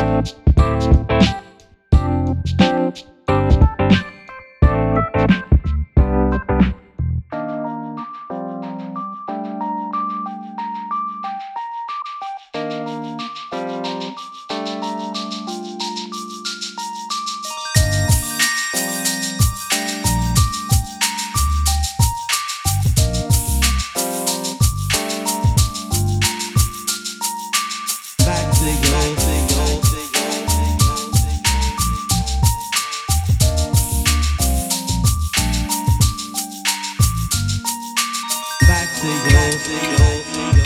Música See you.